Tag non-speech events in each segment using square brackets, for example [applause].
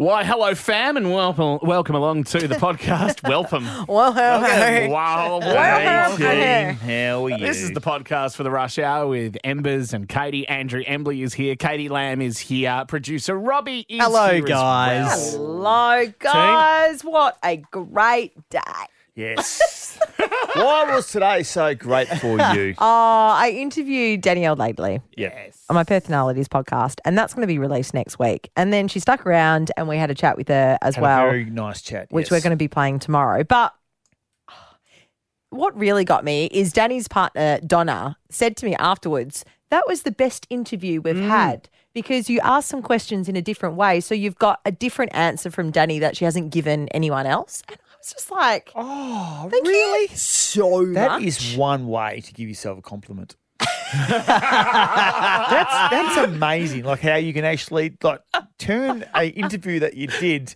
Why, hello, fam, and welcome, welcome along to the podcast. [laughs] welcome. Well, Wow, Well, team. hey. How are you? This is the podcast for the Rush Hour with Embers and Katie. Andrew Embley is here. Katie Lamb is here. Producer Robbie is Hello, here as guys. well. Hello, guys. What a great day. yes. [laughs] Why was today so great for [laughs] you? Oh, I interviewed Danielle Laidley yes. on my Personalities podcast, and that's going to be released next week. And then she stuck around and we had a chat with her as Had well, a very nice chat. which yes. we're going to be playing tomorrow. But what really got me is Danny's partner, Donna, said to me afterwards, that was the best interview we've mm. had because you asked some questions in a different way. So you've got a different answer from Danny that she hasn't given anyone else. And I was just like, Oh, thank really? you so That much. is one way to give yourself a compliment. [laughs] that's that's amazing. Like how you can actually like turn a interview that you did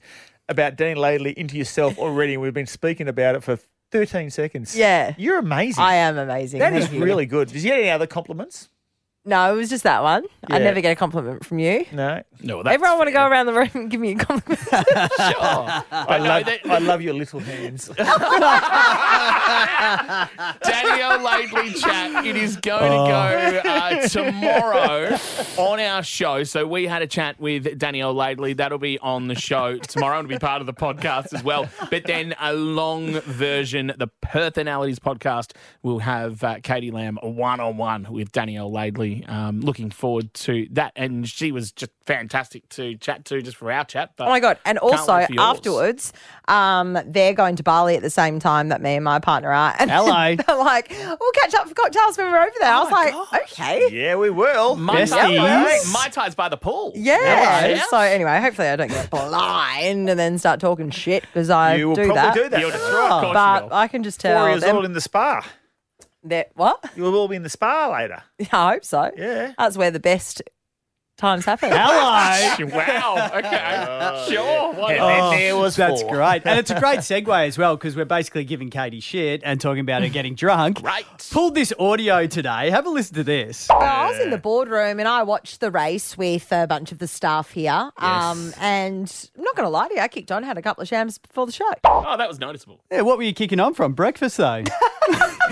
about Danny Laidley into yourself already, and we've been speaking about it for 13 seconds. Yeah. You're amazing. I am amazing. That is Thank you. really good. Did you get any other compliments? No, it was just that one. I Yeah. never get a compliment from you. No. No, that's Everyone want to go around the room and give me a compliment. [laughs] Sure. I no, love, that- I love your little hands. [laughs] Danielle Laidley chat. It is going to go uh, tomorrow on our show. So we had a chat with Danielle Laidley. That'll be on the show tomorrow. It'll be part of the podcast as well. But then a long version, the Personalities podcast, will have uh, Katie Lamb one on one with Danielle Laidley. Um, looking forward to that. And she was just fantastic to chat to just for our chat. But Oh my god! And also wait for yours. afterwards, um, they're going to Bali at the same time that me and my partner are. And Hello. [laughs] they're like, "We'll catch up for cocktails when we're over there." I was like, "Okay, yeah, we will. My, Besties. my ties by the pool. yeah." Yeah. So anyway, hopefully I don't get blind and then start talking shit because I You will do probably that. do that. You'll- That's Of right. course you But. I can just tell Four years them old in the spa. That what? You'll all be in the spa later. [laughs] I hope so. Yeah. That's where the best times happen. Hello. [laughs] Wow. Okay. sure. Why And not? then there was That's four. great. And it's a great [laughs] segue as well because we're basically giving Katie shit and talking about her getting drunk. Great. Pulled this audio today. Have a listen to this. Well, I was in the boardroom and I watched the race with a bunch of the staff here. Um, and I'm not going to lie to you, I kicked on, had a couple of shams before the show. Oh, that was noticeable. Yeah, what were you kicking on from? Breakfast though.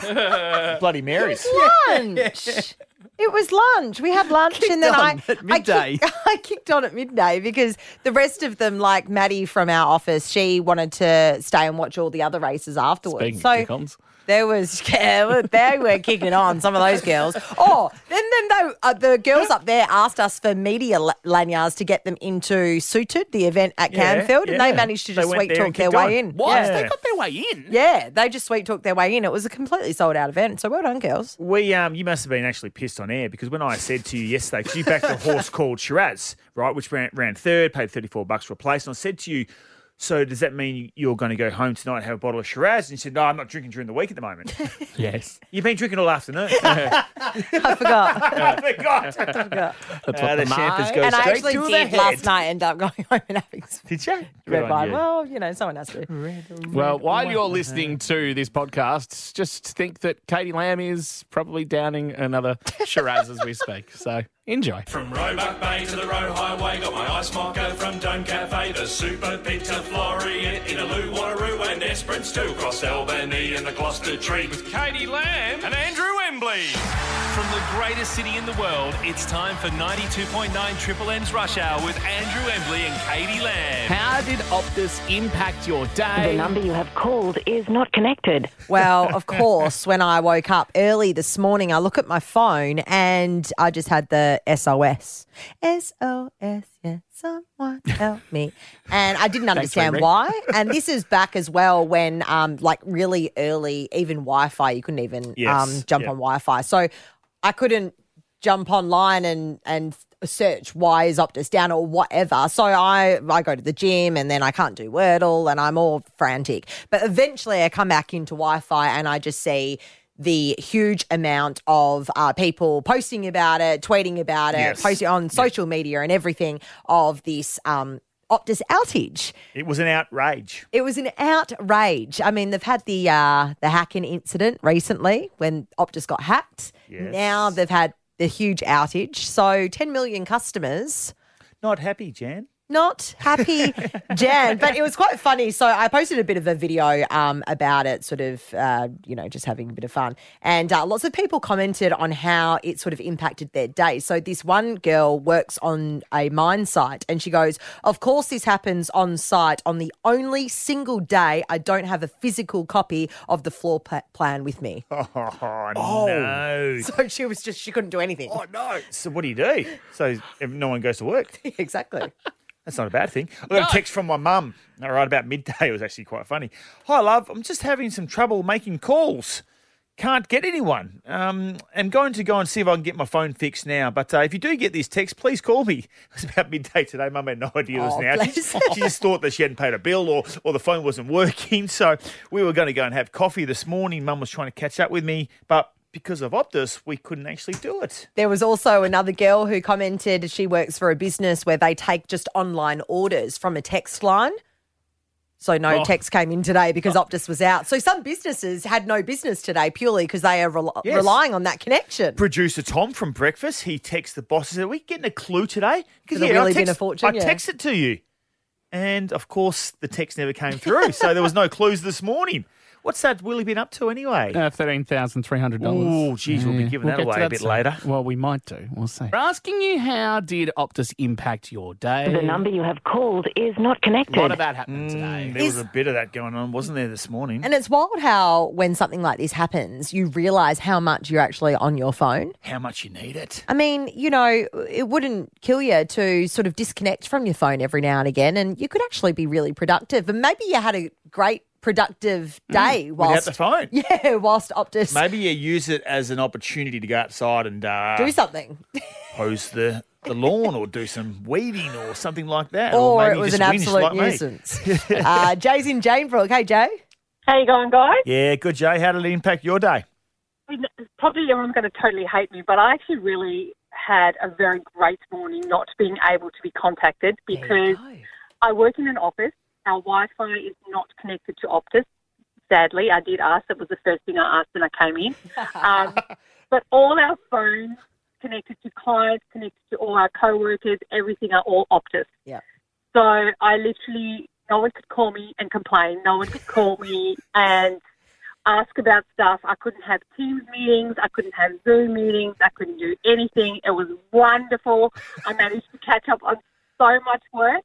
[laughs] Bloody Marys. Lunch. [laughs] It was lunch. We had lunch and then I, at I, midday. kicked, [laughs] I kicked on at midday because the rest of them, like Maddie from our office, she wanted to stay and watch all the other races afterwards. Speaking so kick-ons. There was, [laughs] yeah, they were kicking on, some of those girls. Oh, then, then they, uh, the girls up there asked us for media la- lanyards to get them into Suited, the event at Yeah, Canfield, and they managed to just sweet talk their way on. in. What? Yeah. They got their way in. yeah, they just sweet talked their way in. It was a completely sold out event. So well done, girls. We um, you must have been actually pissed on air because when I said to you yesterday, because you backed a horse called Shiraz, right, which ran, ran third, paid thirty four bucks for a place, and I said to you, so does that mean you're going to go home tonight and have a bottle of Shiraz? And you said, no, I'm not drinking during the week at the moment. [laughs] Yes. You've been drinking all afternoon. [laughs] I forgot. [laughs] I forgot. That's Uh, what the the champers Mai- go and I straight actually to the did head. last night end up going home and having some Did you? Good red on wine. you. Well, you know, someone has to. Well, while you're listening to this podcast, just think that Katie Lamb is probably downing another Shiraz as we speak. So enjoy. From Roebuck Bay to the Roe Highway, got my ice mocha from Dome Cafe, the Super Pizza Florrie, Innaloo, Wanneroo, and Esperance too. Cross Albany and the Gloucester Tree with Katie Lamb and Andrew Embley. From the greatest city in the world, it's time for 92.9 Triple M's Rush Hour with Andrew Embley and Katie Lamb. How did Optus impact your day? The number you have called is not connected. Well, of [laughs] course, when I woke up early this morning, I look at my phone and I just had the SOS. SOS, yeah, someone help me. And I didn't [laughs] understand why. And this is back as well when, um, like, really early, even Wi Fi, you couldn't even Yes, um, jump on Wi Fi. So I couldn't jump online and, and, search why is Optus down or whatever. So I I go to the gym and then I can't do Wordle and I'm all frantic. But eventually I come back into Wi-Fi and I just see the huge amount of uh, people posting about it, tweeting about it, Yes. posting on social media and everything of this um, Optus outage. It was an outrage. It was an outrage. I mean, they've had the uh, the hacking incident recently when Optus got hacked. Yes. Now they've had the huge outage. So 10 million customers. Not happy, Jan. Not happy [laughs] Jan. But it was quite funny. So I posted a bit of a video um, about it, sort of, uh, you know, just having a bit of fun. And uh, lots of people commented on how it sort of impacted their day. So this one girl works on a mine site and she goes, Of course, this happens on site on the only single day I don't have a physical copy of the floor pla- plan with me. [laughs] Oh, no. So she was just, she couldn't do anything. Oh, no. So what do you do? So if no one goes to work. [laughs] exactly. That's not a bad thing. I got a text from my mum. All right, about midday. [laughs] It was actually quite funny. Hi, love. I'm just having some trouble making calls. Can't get anyone. Um, I'm going to go and see if I can get my phone fixed now. But uh, if you do get this text, please call me. [laughs] It was about midday today. Mum had no idea it was Oh, now. She just, she just thought that she hadn't paid a bill or, or the phone wasn't working. [laughs] So we were going to go and have coffee this morning. Mum was trying to catch up with me, but because of Optus, we couldn't actually do it. There was also another girl who commented she works for a business where they take just online orders from a text line. So no Oh. text came in today because uh. Optus was out. So some businesses had no business today purely because they are rel- Yes. relying on that connection. producer Tom from Breakfast, he texts the boss and said, Are we getting a clue today? Because have really I been a text- fortune, I yeah. texted to you. And of course, the text never came through. so there was no clues this morning. What's that Willie been up to anyway? Uh, Thirteen thousand three hundred dollars. Oh, geez, we'll be giving that away a bit later. Well, we might do. We'll see. We're asking you how did Optus impact your day? The number you have called is not A connected. lot of that happened today. There was a bit of that going on, wasn't there, this morning? And it's wild how when something like this happens, you realize how much you're actually on your phone. How much you need it. I mean, you know, it wouldn't kill you to sort of disconnect from your phone every now and again, and you could actually be really productive. And maybe you had a great productive day Mm, Without whilst the [laughs] phone. yeah, whilst Optus Maybe you use it as an opportunity to go outside and uh, do something, hose the, the lawn or do some weeding or something like that. or maybe it was just an absolute like nuisance. uh, Jay's in Janebrook. Hey, Jay. How you going, guys? Yeah, good, Jay. How did it impact your day? Probably everyone's going to totally hate me, but I actually really had a very great morning not being able to be contacted because I work in an office. Our Wi-Fi is not connected to Optus. Sadly, I did ask. That was the first thing I asked when I came in. [laughs] Um, but all our phones connected to clients, connected to all our co-workers, everything are all Optus. Yeah. So I literally, no one could call me and complain. No one could call me and ask about stuff. I couldn't have Teams meetings. I couldn't have Zoom meetings. I couldn't do anything. It was wonderful. I managed to catch up on so much work.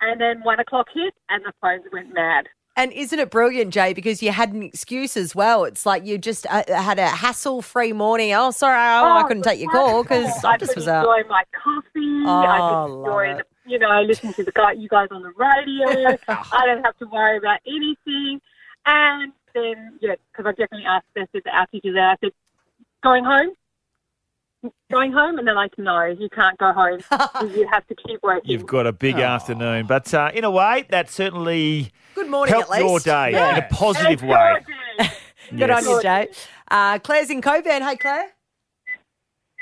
And then one o'clock hit and the phones went mad. And isn't it brilliant, Jay? Because you had an excuse as well. It's like you just uh, had a hassle-free morning. Oh, sorry, oh, I couldn't take your call because I could was enjoy out. my coffee. Oh, I could enjoy, the, you know, listen to the guy, you guys on the radio. [laughs] I don't have to worry about anything. And then, yeah, because I definitely asked the, the our teachers. I said, "Going home." Going home, and they're like, "No, you can't go home. [laughs] you have to keep working." You've got a big afternoon. But uh, in a way, that certainly Good morning, helped at your day Yeah. in a positive way. sure [laughs] did. Good on Yes. you, Jay. Uh, Claire's in Cockburn. Hey, Claire.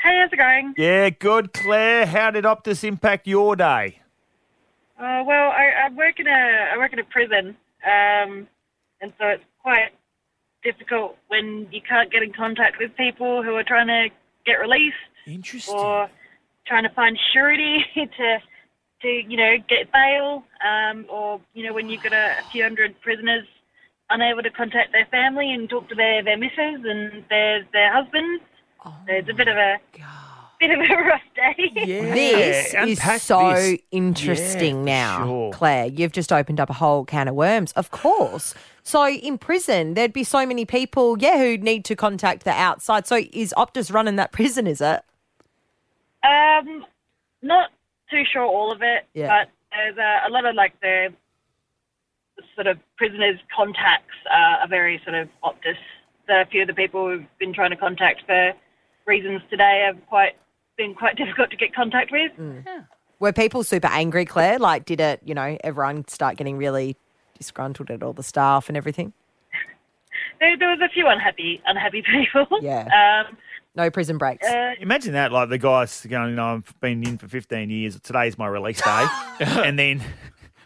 Hey, how's it going? Yeah, good, Claire. How did Optus impact your day? Uh, well, I, I work in a I work in a prison, um, and so it's quite difficult when you can't get in contact with people who are trying to get released Interesting. or trying to find surety [laughs] to to you know get bail, um, or you know when you've got a, a few hundred prisoners unable to contact their family and talk to their their missus and their their husbands. Oh, So it's a bit of a bit of a rough day. This Yeah, is unpack so this. interesting Yeah, now, sure. Claire. You've just opened up a whole can of worms. Of course. So in prison, there'd be so many people, yeah, who need to contact the outside. So is Optus running that prison? Is it? Um, not too sure all of it, Yeah. but there's a, a lot of like the sort of prisoners' contacts uh, are very sort of Optus. So a few of the people who've been trying to contact for reasons today have quite been quite difficult to get contact with. Were people super angry, Claire? Like, did it? You know, everyone start getting really disgruntled at all the staff and everything. [laughs] There, there was a few unhappy unhappy [laughs] people. Yeah. Um, No prison breaks. uh, Imagine that, like the guys going, you know, I've been in for 15 years. Today's my release day. [laughs] and then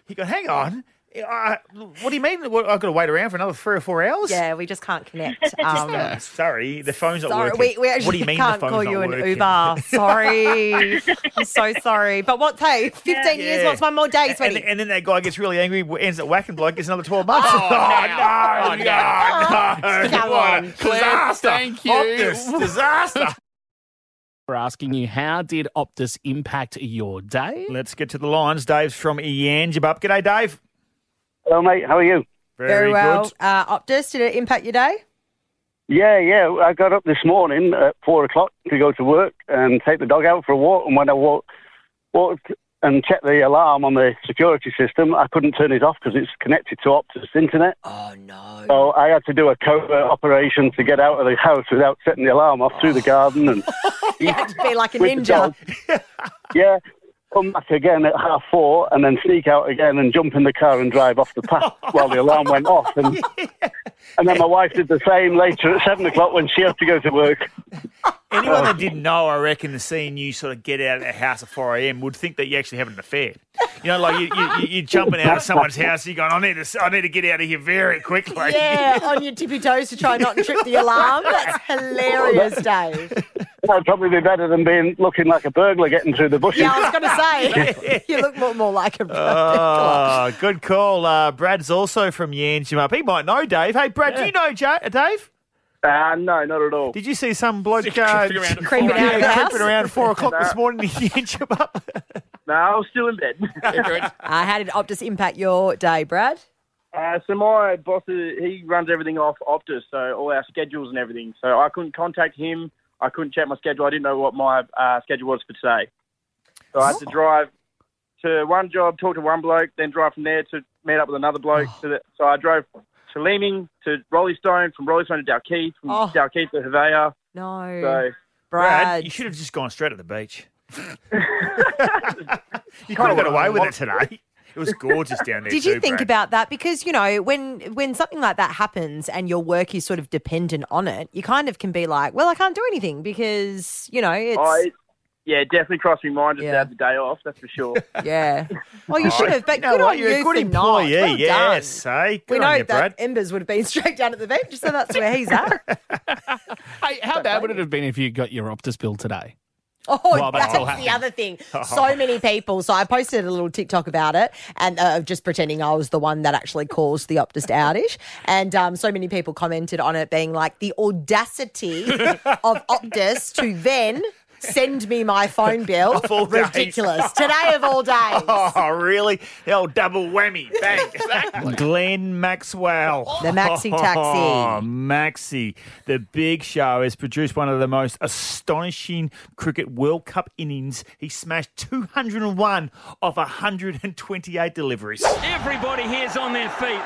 he go, hang on, Uh, what do you mean? What, I've got to wait around for another three or four hours? Yeah, we just can't connect. [laughs] Um, Sorry, the phone's not Sorry, working. we, we actually what do you mean can't the phone's call you an working? Uber. [laughs] Sorry. [laughs] I'm so sorry. But what, hey, 15 years, what's one more day, sweetie? and then that guy gets really angry, ends up whacking bloke, gets another 12 months. Oh, no, now. no, Oh, no, now. no. Come What on. Claire, disaster. thank you. Optus, disaster. We're asking you, how did Optus impact your day? Let's get to the lines. Dave's from Yangebup. G'day, Dave. Hello, mate. How are you? Very well. good. Uh, Optus, did it impact your day? Yeah, yeah. I got up this morning at four o'clock to go to work and take the dog out for a walk. And when I walk, walked and checked the alarm on the security system, I couldn't turn it off because it's connected to Optus internet. Oh, no. So I had to do a covert operation to get out of the house without setting the alarm off through the garden and [laughs] You had to be like a with ninja. yeah. Come back again at half four and then sneak out again and jump in the car and drive off the path [laughs] while the alarm went off. And, and then my wife did the same later at seven o'clock when she had to go to work. [laughs] Anyone that didn't know, I reckon, the seeing you sort of get out of the house at 4 a.m. would think that you actually have an affair. You know, like you, you, you're jumping out of someone's house, you're going, I need, to, I need to get out of here very quickly. Yeah, on your tippy toes to try not to trip the alarm. That's [laughs] hilarious, Dave. That'd probably be better than being looking like a burglar getting through the bushes. Yeah, I was going to say, [laughs] you look more, more like a burglar. Oh, good call. Uh, Brad's also from Yangebup. He might know Dave. Hey, Brad, do you know Ja Dave? Uh, no, not at all. Did you see some bloke uh, Creeping around Creeping 4 out yeah, creeping around 4 [laughs] o'clock this morning in Yangebup? No, I was still in bed. [laughs] Uh, how did Optus impact your day, Brad? Uh, so my boss, uh, he runs everything off Optus, so all our schedules and everything. So I couldn't contact him. I couldn't check my schedule. I didn't know what my uh, schedule was for today. So I had to drive to one job, talk to one bloke, then drive from there to meet up with another bloke. So, that, so I drove to Leeming, to Rolling Stone, from Rolling Stone to Dalkeith, from Oh. Dalkeith to Hovea. No. So Brad, Brad. you should have just gone straight to the beach. [laughs] you could have got away with it today. It was gorgeous down there. Did you too, think Brad. about that? Because you know, when when something like that happens and your work is sort of dependent on it, you kind of can be like, "Well, I can't do anything because you know it's I, yeah, definitely crossed my mind just Yeah. to have the day off. That's for sure. [laughs] yeah." Well, you should have, but You know good what? on You're you a good for employee. not. Well yes, done. eh? Good we on know you, Brad. that Embers would have been [laughs] straight down at the beach, so that's where he's at. [laughs] Hey, how bad would it have been if you got your Optus bill today? Oh, Well, that's that's all the other thing. So many people. So I posted a little TikTok about it and uh, just pretending I was the one that actually caused the Optus outage. And um, so many people commented on it being like the audacity of Optus to then send me my phone bill. Of all days. Ridiculous. Today of all days. [laughs] Oh, really? The old double whammy. Bang. Glenn Maxwell. The Maxi Taxi. Oh, Maxi. The big show has produced one of the most astonishing cricket World Cup innings. He smashed 201 of 128 deliveries. Everybody here's on their feet.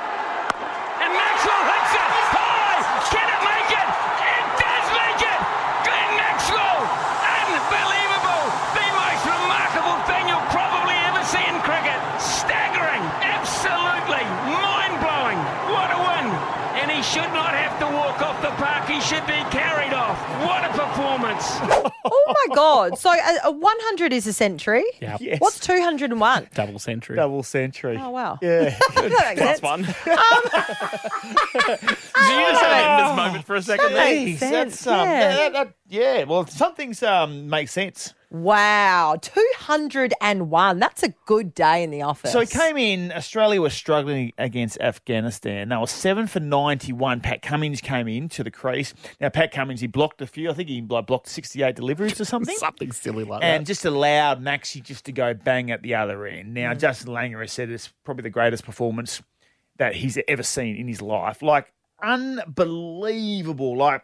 He should be carried off. What a performance. [laughs] Oh my God. So a, a 100 is a century. Yeah. Yes. What's 201? Double century. Double century. Oh, wow. Yeah. That's makes sense. Fun. Did you just have an Embers moment for a second there? makes sense, That's, um, yeah. that- that- yeah, well, some things um, make sense. Wow, 201. That's a good day in the office. So he came in, Australia was struggling against Afghanistan. They were seven for 91. Pat Cummins came in to the crease. Now, Pat Cummins, he blocked a few. I think he blocked 68 deliveries or something. [laughs] Something silly like and that. And just allowed Maxi just to go bang at the other end. Now, Mm. Justin Langer has said it's probably the greatest performance that he's ever seen in his life. Like, unbelievable. Like,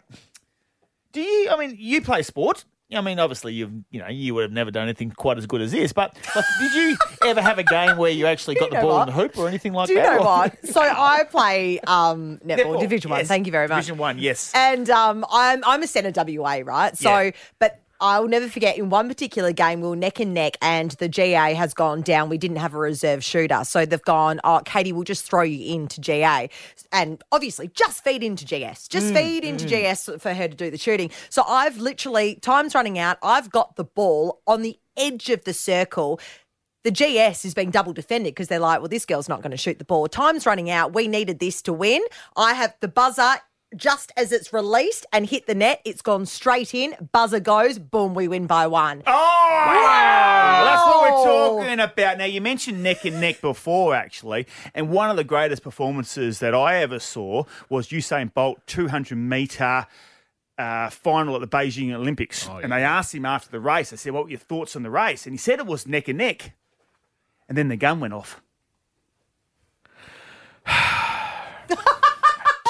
do you, I mean, you play sport. I mean, obviously, you've you know you would have never done anything quite as good as this. But like, did you [laughs] ever have a game where you actually got the ball what? in the hoop or anything like Do you that? know what? So I play um, [laughs] netball, Netball, Division One. yes. Thank you very much. Division One, yes. And um, I'm I'm a centre WA, right? So, Yeah. but I'll never forget in one particular game we were neck and neck, and the GA has gone down. We didn't have a reserve shooter, so they've gone. Oh, Katie, we'll just throw you into GA, and obviously just feed into GS, just mm, feed into mm. GS for her to do the shooting. So I've literally time's running out. I've got the ball on the edge of the circle the GS is being double defended because they're like, well, this girl's not going to shoot the ball. Time's running out. We needed this to win. I have the buzzer just as it's released and hit the net. It's gone straight in. Buzzer goes. Boom, we win by one. Oh, wow. That's what we're talking about. Now, you mentioned neck and neck before, actually, and one of the greatest performances that I ever saw was Usain Bolt 200 metre uh, final at the Beijing Olympics. Oh, And they asked him after the race, I said, What were your thoughts on the race? And he said it was neck and neck. And then the gun went off. [sighs] [laughs]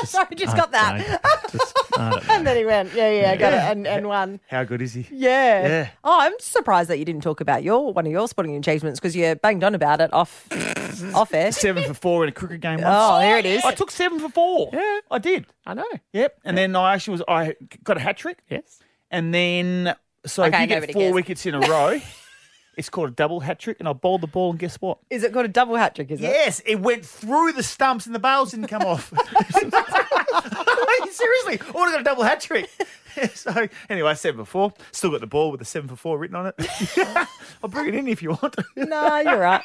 Sorry, just [laughs] got that. Just, I don't know. and then he went, yeah, yeah, I got it, and, and won. How good is he? Yeah. Yeah. Oh, I'm surprised that you didn't talk about your one of your sporting achievements because you banged on about it off [laughs] off air. Seven for four in a cricket game oh, once. Oh, here it is. I took seven for four. Yeah. I did. I know. Yep. And then I actually was I got a hat trick. Yes. And then so Okay, if you nobody get four cares. wickets in a row, [laughs] it's called a double hat trick, and I bowled the ball, and guess what? Is it called a double hat trick? Is it? Yes, it went through the stumps, and the bails didn't come off. [laughs] Seriously, I would have got a double hat trick. [laughs] so anyway, I said before, still got the ball with the seven for four written on it. [laughs] I'll bring it in if you want. No, you're right.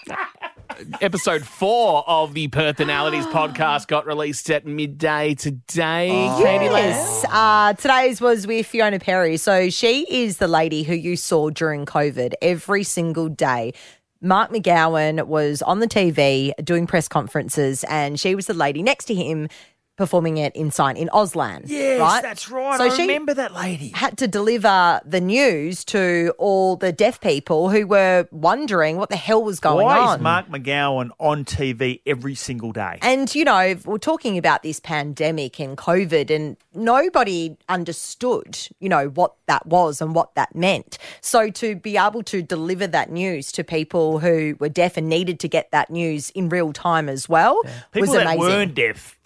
Episode four of the Personalities [gasps] podcast got released at midday today. Katie Yes. Uh, today's was with Fiona Perry. So she is the lady who you saw during COVID every single day. Mark McGowan was on the TV doing press conferences, and she was the lady next to him performing it in Sign in Auslan. Yes, right? that's right. So I she- remember that lady. had to deliver the news to all the deaf people who were wondering what the hell was going Why on. is Mark McGowan on TV every single day? And, you know, we're talking about this pandemic and COVID, and nobody understood, you know, what that was and what that meant. So to be able to deliver that news to people who were deaf and needed to get that news in real time as well People was amazing. weren't deaf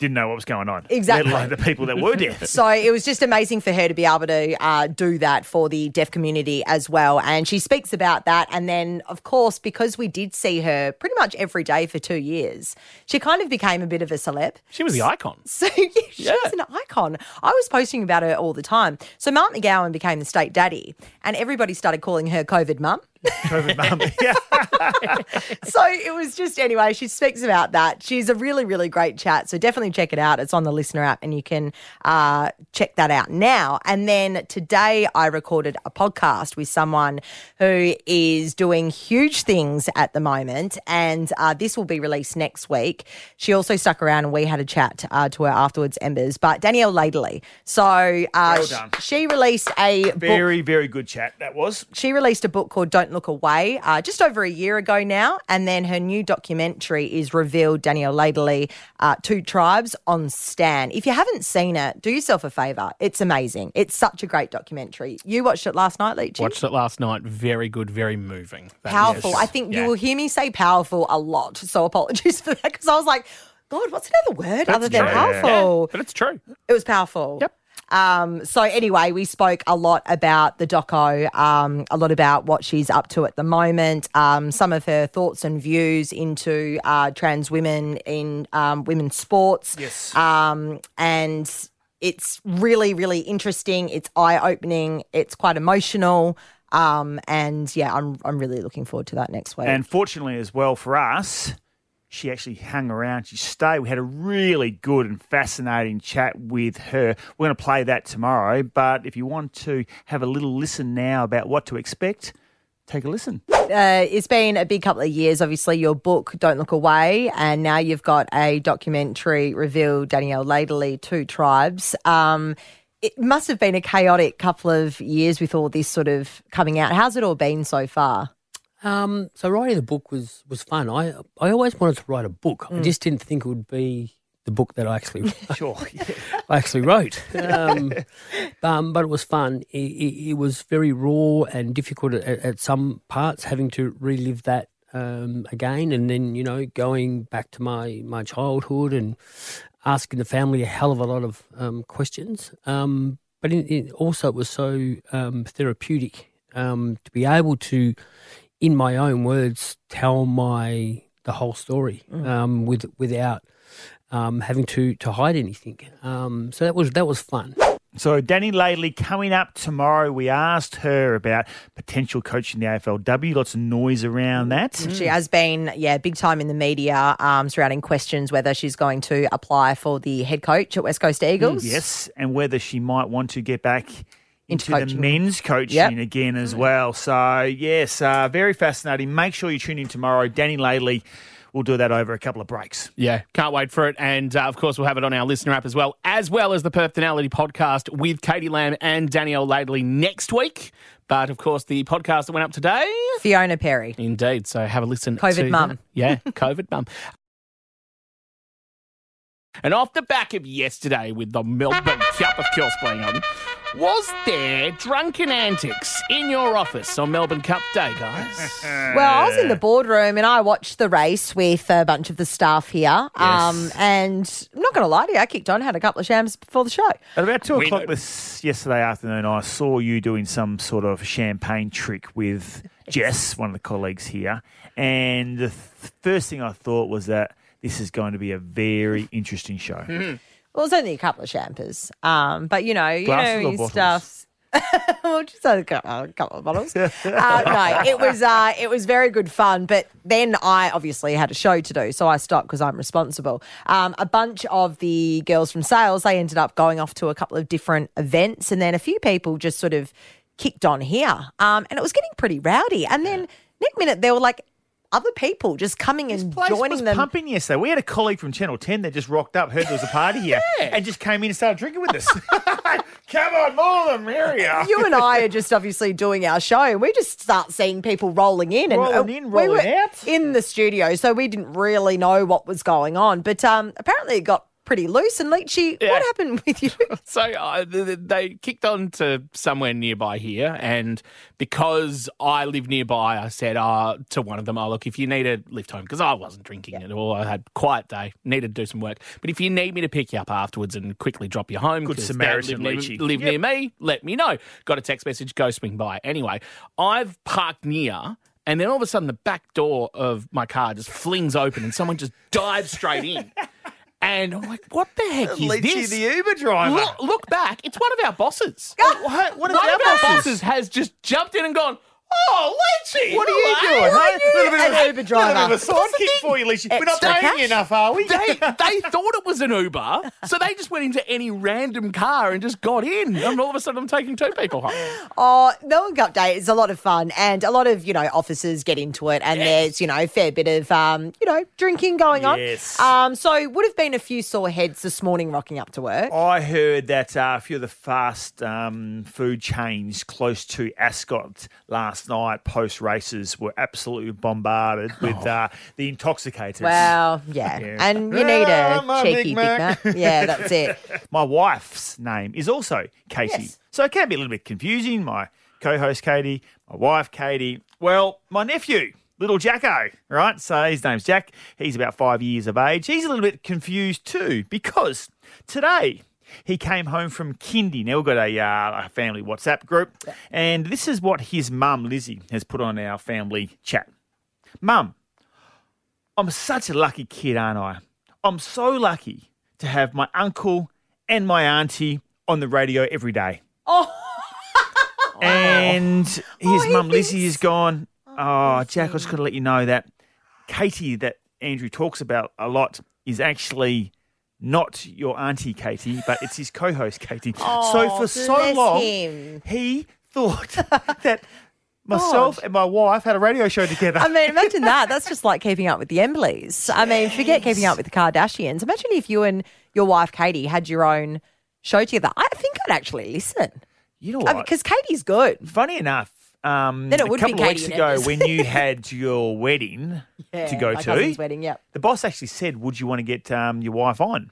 didn't know what was going on. Exactly. Let alone the people that were deaf. [laughs] So it was just amazing for her to be able to uh, do that for the deaf community as well. And she speaks about that. And then, of course, because we did see her pretty much every day for two years, she kind of became a bit of a celeb. She was the icon. [laughs] So yeah, she was an icon. I was posting about her all the time. So Mark McGowan became the state daddy, and everybody started calling her COVID mum. COVID mum. [laughs] Yeah. so it was just anyway. She speaks about that. She's a really, really great chat. So definitely check it out. It's on the listener app, and you can uh, check that out now. And then today, I recorded a podcast with someone who is doing huge things at the moment, and uh, this will be released next week. She also stuck around, and we had a chat uh, to her afterwards, Embers. But Danielle Laidley. So uh, Well sh- done. she released a book Very, very good chat. That was. she released a book called Don't Look Away uh, just over a year ago now. And then her new documentary is revealed Danielle Laidley, uh, Two Tribes on Stan. If you haven't seen it, do yourself a favour. It's amazing. It's such a great documentary. You watched it last night, Leachy? Watched it last night. Very good, very moving. That Powerful. is- I think yeah. you will hear me say powerful a lot. So apologies for that because I was like, God, what's another word other than true. powerful? But it's true. It was powerful. Yep. Um, so anyway, we spoke a lot about the doco, um, a lot about what she's up to at the moment, um, some of her thoughts and views into uh, trans women in um, women's sports. Yes. Um, and it's really, really interesting. It's eye opening. It's quite emotional. Um, and yeah, I'm I'm really looking forward to that next week. And fortunately, as well for us, she actually hung around. She stayed. We had a really good and fascinating chat with her. We're going to play that tomorrow. But if you want to have a little listen now about what to expect, take a listen. uh, it's been a big couple of years. Obviously, your book "Don't Look Away," and now you've got a documentary revealed Danielle Laidley, Two Tribes. Um, it must have been a chaotic couple of years with all this sort of coming out. How's it all been so far? Um, so writing the book was was fun. I I always wanted to write a book. I just didn't think it would be the book that I actually [laughs] Sure. [laughs] I actually wrote. [laughs] Um, um, but it was fun. It, it, it was very raw and difficult at, at some parts, having to relive that um, again, and then you know going back to my my childhood and asking the family a hell of a lot of um, questions. Um, but in, in, also, it was so um, therapeutic um, to be able to, in my own words, tell my the whole story um, with without um, having to to hide anything. Um, so that was that was fun. So Danny Laidley coming up tomorrow. We asked her about potential coaching the AFLW. Lots of noise around that. She has been, yeah, big time in the media um, surrounding questions whether she's going to apply for the head coach at West Coast Eagles. Yes, and whether she might want to get back into, the men's coaching Yep. again as well. So, yes, uh, very fascinating. Make sure you tune in tomorrow. Danny Laidley will do that over a couple of breaks. Yeah, can't wait for it. And uh, of course, we'll have it on our listener app as well, as well as the Personality podcast with Katie Lamb and Danielle Laidley next week. But of course, the podcast that went up today. Fiona Perry. Indeed. So have a listen. COVID to mum. that. Yeah, [laughs] COVID mum. And off the back of yesterday with the Melbourne Cup, of course, playing on, was there drunken antics in your office on Melbourne Cup Day, guys? [laughs] Well, I was in the boardroom and I watched the race with a bunch of the staff here. Um, and I'm not going to lie to you, I kicked on, had a couple of shams before the show. At about two We o'clock know. this yesterday afternoon, I saw you doing some sort of champagne trick with Jess, one of the colleagues here. And the th- first thing I thought was that this is going to be a very interesting show. Well, it's only a couple of champers. Um, but you know, you Glasses or know, bottles? stuff. [laughs] well, just a couple of bottles. [laughs] uh, no, it was uh, it was very good fun. But then I obviously had a show to do, so I stopped because I'm responsible. Um, a bunch of the girls from sales they ended up going off to a couple of different events, and then a few people just sort of kicked on here, um, and it was getting pretty rowdy. And then next minute they were like other people just coming and Place joining was them. pumping yesterday. We had a colleague from Channel 10 that just rocked up, heard there was a party here, [laughs] and just came in and started drinking with us. [laughs] Come on, more the merrier. you and I are just obviously doing our show, and we just start seeing people rolling in and Rolling uh, in, we rolling were out. in the studio, so we didn't really know what was going on. But um, apparently, it got pretty loose. And Leachy, what happened with you? [laughs] So uh, th- th- they kicked on to somewhere nearby here, and because I live nearby, I said uh, to one of them, "Oh, look, if you need a lift home, because I wasn't drinking at all, I had a quiet day, needed to do some work. But if you need me to pick you up afterwards and quickly drop you home, Good 'cause Samaritan, Dad live, Leachy. near, live Yep. near me, let me know. Got a text message, go swing by. Anyway, I've parked near." And then all of a sudden, the back door of my car just flings open, and someone just dives straight in. [laughs] And I'm like, what the heck is this? the Uber driver. Look, look back. It's one of our bosses. What, one of our bosses? bosses has just jumped in and gone, oh, Leachy. What are you hello." doing? What huh? are you, Little bit of an a- Uber driver? Little bit of a sidekick for you, Leachy. We're not Extra paying cash? you enough, are we? They, [laughs] they thought it was an Uber, so they just went into any random car and just got in. And all of a sudden, I'm taking two people home. Oh, Melbourne Cup Day is a lot of fun, and a lot of you know officers get into it, and there's you know a fair bit of um, you know drinking going Yes. on. Um, so would have been a few sore heads this morning rocking up to work. I heard that uh, a few of the fast um, food chains close to Ascot last night post races were absolutely bombarded with uh, the intoxicators. Well, yeah. Yeah. and you need Ah, a my cheeky Big Big Mac. Mac. [laughs] Yeah, that's it. [laughs] My wife's name is also Katie. Yes. So it can be a little bit confusing. My co host Katie, my wife Katie. Well, my nephew, little Jacko, right? So his name's Jack. He's about five years of age. He's a little bit confused too because today he came home from kindy. Now we've got a, uh, a family WhatsApp group, and this is what his mum, Lizzie, has put on our family chat. Mum, I'm such a lucky kid, aren't I? I'm so lucky to have my uncle and my auntie on the radio every day. Oh, [laughs] And his he mum Lizzie has gone, Oh, Jack, I just got to let you know that Katie, that Andrew talks about a lot, is actually not your auntie Katie, but it's his co host Katie. [laughs] Oh, so Oh, for so long, him. he thought [laughs] that myself and my wife had a radio show together. I mean, imagine that. That's just like keeping up with the Embleys. I mean, forget keeping up with the Kardashians. Imagine if you and your wife Katie had your own show together. I think I'd actually listen you know what? because Katie's good. Funny enough, um, Then it a would be couple of weeks ago when you [laughs] had your wedding to go my to, cousin's wedding. Yep. the boss actually said, "Would you want to get um, your wife on?"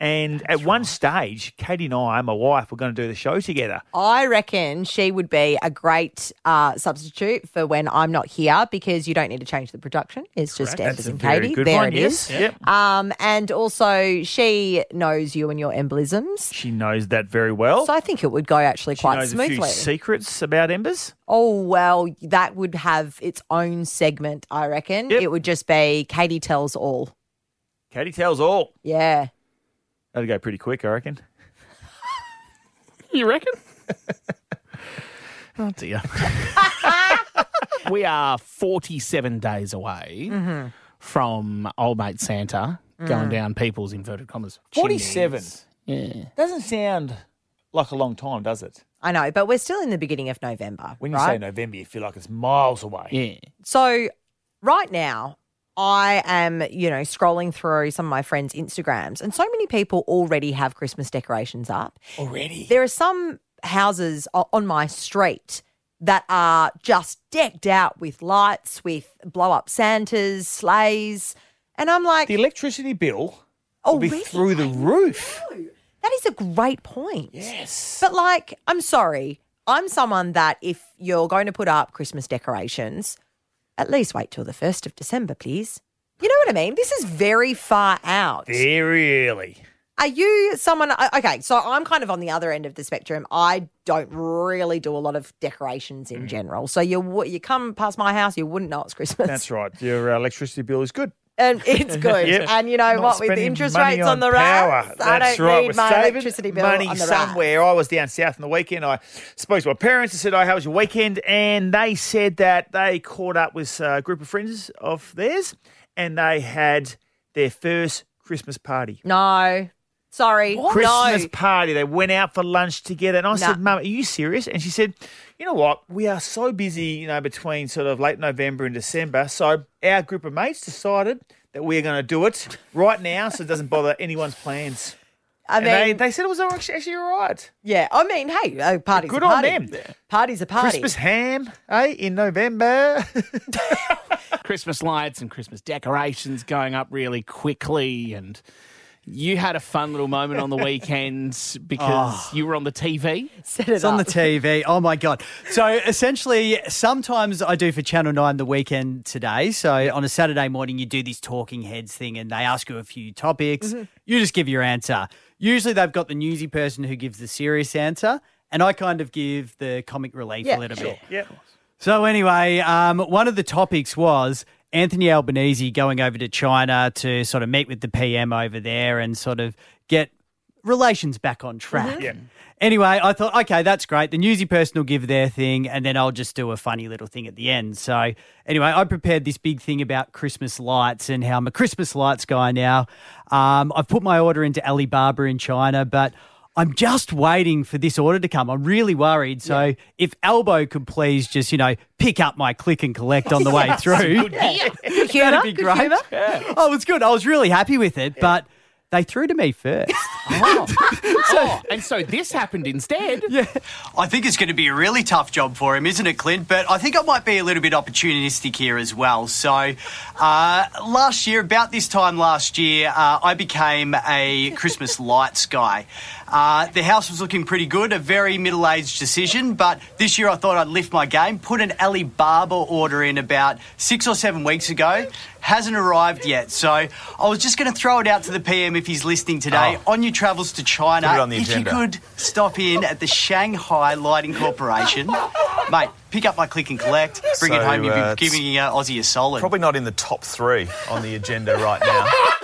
And at one stage, Katie and I, my wife, were going to do the show together. I reckon she would be a great uh, substitute for when I'm not here because you don't need to change the production. It's just Correct. Embers That's a and very Katie. good there one, it yes. is. Yep. Um, and also, she knows you and your embolisms. She knows that very well. So I think it would go actually she quite smoothly. secrets about Embers. Oh, well, that would have its own segment, I reckon. Yep. It would just be Katie tells all. Katie tells all. Yeah. That'll go pretty quick, I reckon. [laughs] You reckon? oh dear. [laughs] we are 47 days away Mm-hmm. from old mate Santa going Mm. down people's inverted commas. 47. chimneys. Yeah. Doesn't sound like a long time, does it? I know, but we're still in the beginning of November. When you right? say November, you feel like it's miles away. Yeah. So right now, I am, you know, scrolling through some of my friends' Instagrams, and so many people already have Christmas decorations up. Already? There are some houses on my street that are just decked out with lights, with blow up Santas, sleighs. And I'm like, The electricity bill Oh, will be really? through the roof. That is a great point. Yes. But like, I'm sorry. I'm someone that if you're going to put up Christmas decorations, at least wait till the 1st of December, please. You know what I mean? This is very far out. Very early. Are you someone? Okay, so I'm kind of on the other end of the spectrum. I don't really do a lot of decorations in general. So you you come past my house, you wouldn't know it's Christmas. That's right. Your uh, electricity bill is good. And [laughs] it's good. Yep. And you know Not what? With the interest rates on, the power. rise, I don't right. need We're my electricity bill money on somewhere. I was down south on the weekend. I spoke to my parents and said, "Oh, how was your weekend?" And they said that they caught up with a group of friends of theirs, and they had their first Christmas party. No, sorry, Christmas no. party. They went out for lunch together. And I No. said, Mum, are you serious? And she said, You know what? We are so busy, you know, between sort of late November and December. So our group of mates decided that we're going to do it right now so it doesn't bother anyone's plans. I And mean, they, they said it was actually, actually all right. yeah. I mean, hey, a party's Good a on party. them. Party's a party. Christmas ham, eh, in November. [laughs] Christmas lights and Christmas decorations going up really quickly. And you had a fun little moment on the weekend [laughs] because Oh. you were on the TV. Set it It's on the. TV. Oh my god! So essentially, sometimes I do for Channel Nine the weekend today. So on a Saturday morning, you do this talking heads thing, and they ask you a few topics. Mm-hmm. You just give your answer. Usually, they've got the newsy person who gives the serious answer, and I kind of give the comic relief Yeah, a little sure. bit. yep. So anyway, um, one of the topics was Anthony Albanese going over to China to sort of meet with the PM over there and sort of get relations back on track. Yeah. Anyway, I thought, okay, that's great. The newsy person will give their thing, and then I'll just do a funny little thing at the end. So, anyway, I prepared this big thing about Christmas lights and how I'm a Christmas lights guy now. Um, I've put my order into Alibaba in China, but I'm just waiting for this order to come. I'm really worried. So, if Elbow could please just, you know, pick up my click and collect on the way [laughs] through, Good [laughs] that'd be good great. humour. Oh, it was good. I was really happy with it, but they threw to me first. [laughs] Oh, and so this happened instead. Yeah. I think it's going to be a really tough job for him, isn't it, Clint? But I think I might be a little bit opportunistic here as well. So, uh, last year, about this time last year, uh, I became a Christmas lights guy. Uh, the house was looking pretty good, a very middle aged decision, but this year I thought I'd lift my game, put an Alibaba order in about six or seven weeks ago. Hasn't arrived yet, so I was just going to throw it out to the PM if he's listening today. On your travels to China, Put it on the if agenda. you could stop in at the Shanghai Lighting Corporation, [laughs] mate, pick up my click and collect, bring it So, home. You'll uh, be giving uh, Aussie a solid. Probably not in the top three on the agenda right now. [laughs]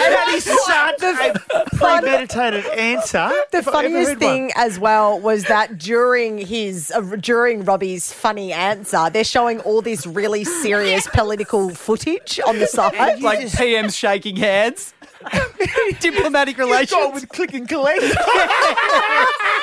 That is such a premeditated answer. The if I've ever funniest thing one. as well was that during his uh, during Robbie's funny answer, they're showing all this really serious [gasps] political footage on the side. like PM's shaking hands. [laughs] Diplomatic relations. Go with click and collect. [laughs]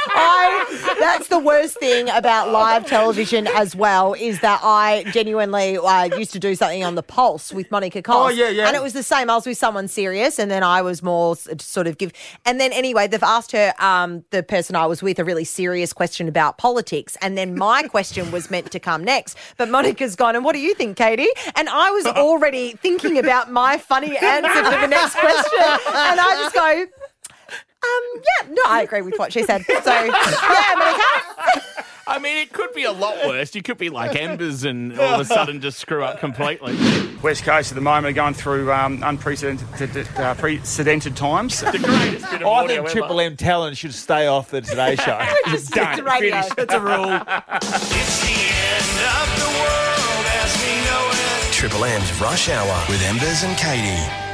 I, that's the worst thing about live television as well is that I genuinely uh, used to do something on the Pulse with Monica Coles. Oh, yeah, yeah. And it was the same. I was with someone serious, and then I was more sort of give. And then anyway, they've asked her, um, the person I was with, a really serious question about politics, and then my [laughs] question was meant to come next, but Monica's gone. And what do you think, Katie? And I was already thinking about my funny answer for the next question, and I just go. Um, yeah, no, I agree with what she said. So, yeah, Monica. I mean, it could be a lot worse. You could be like Embers and [laughs] all of a sudden just screw up completely. West Coast at the moment are going through um, unprecedented uh, precedented times. The greatest bit of I audio think ever. Triple M talent should stay off the Today [laughs] Show. Just stick to radio. Finished. That's a rule. It's the end of the world as we know it. Triple M's Rush Hour with Embers and Katie.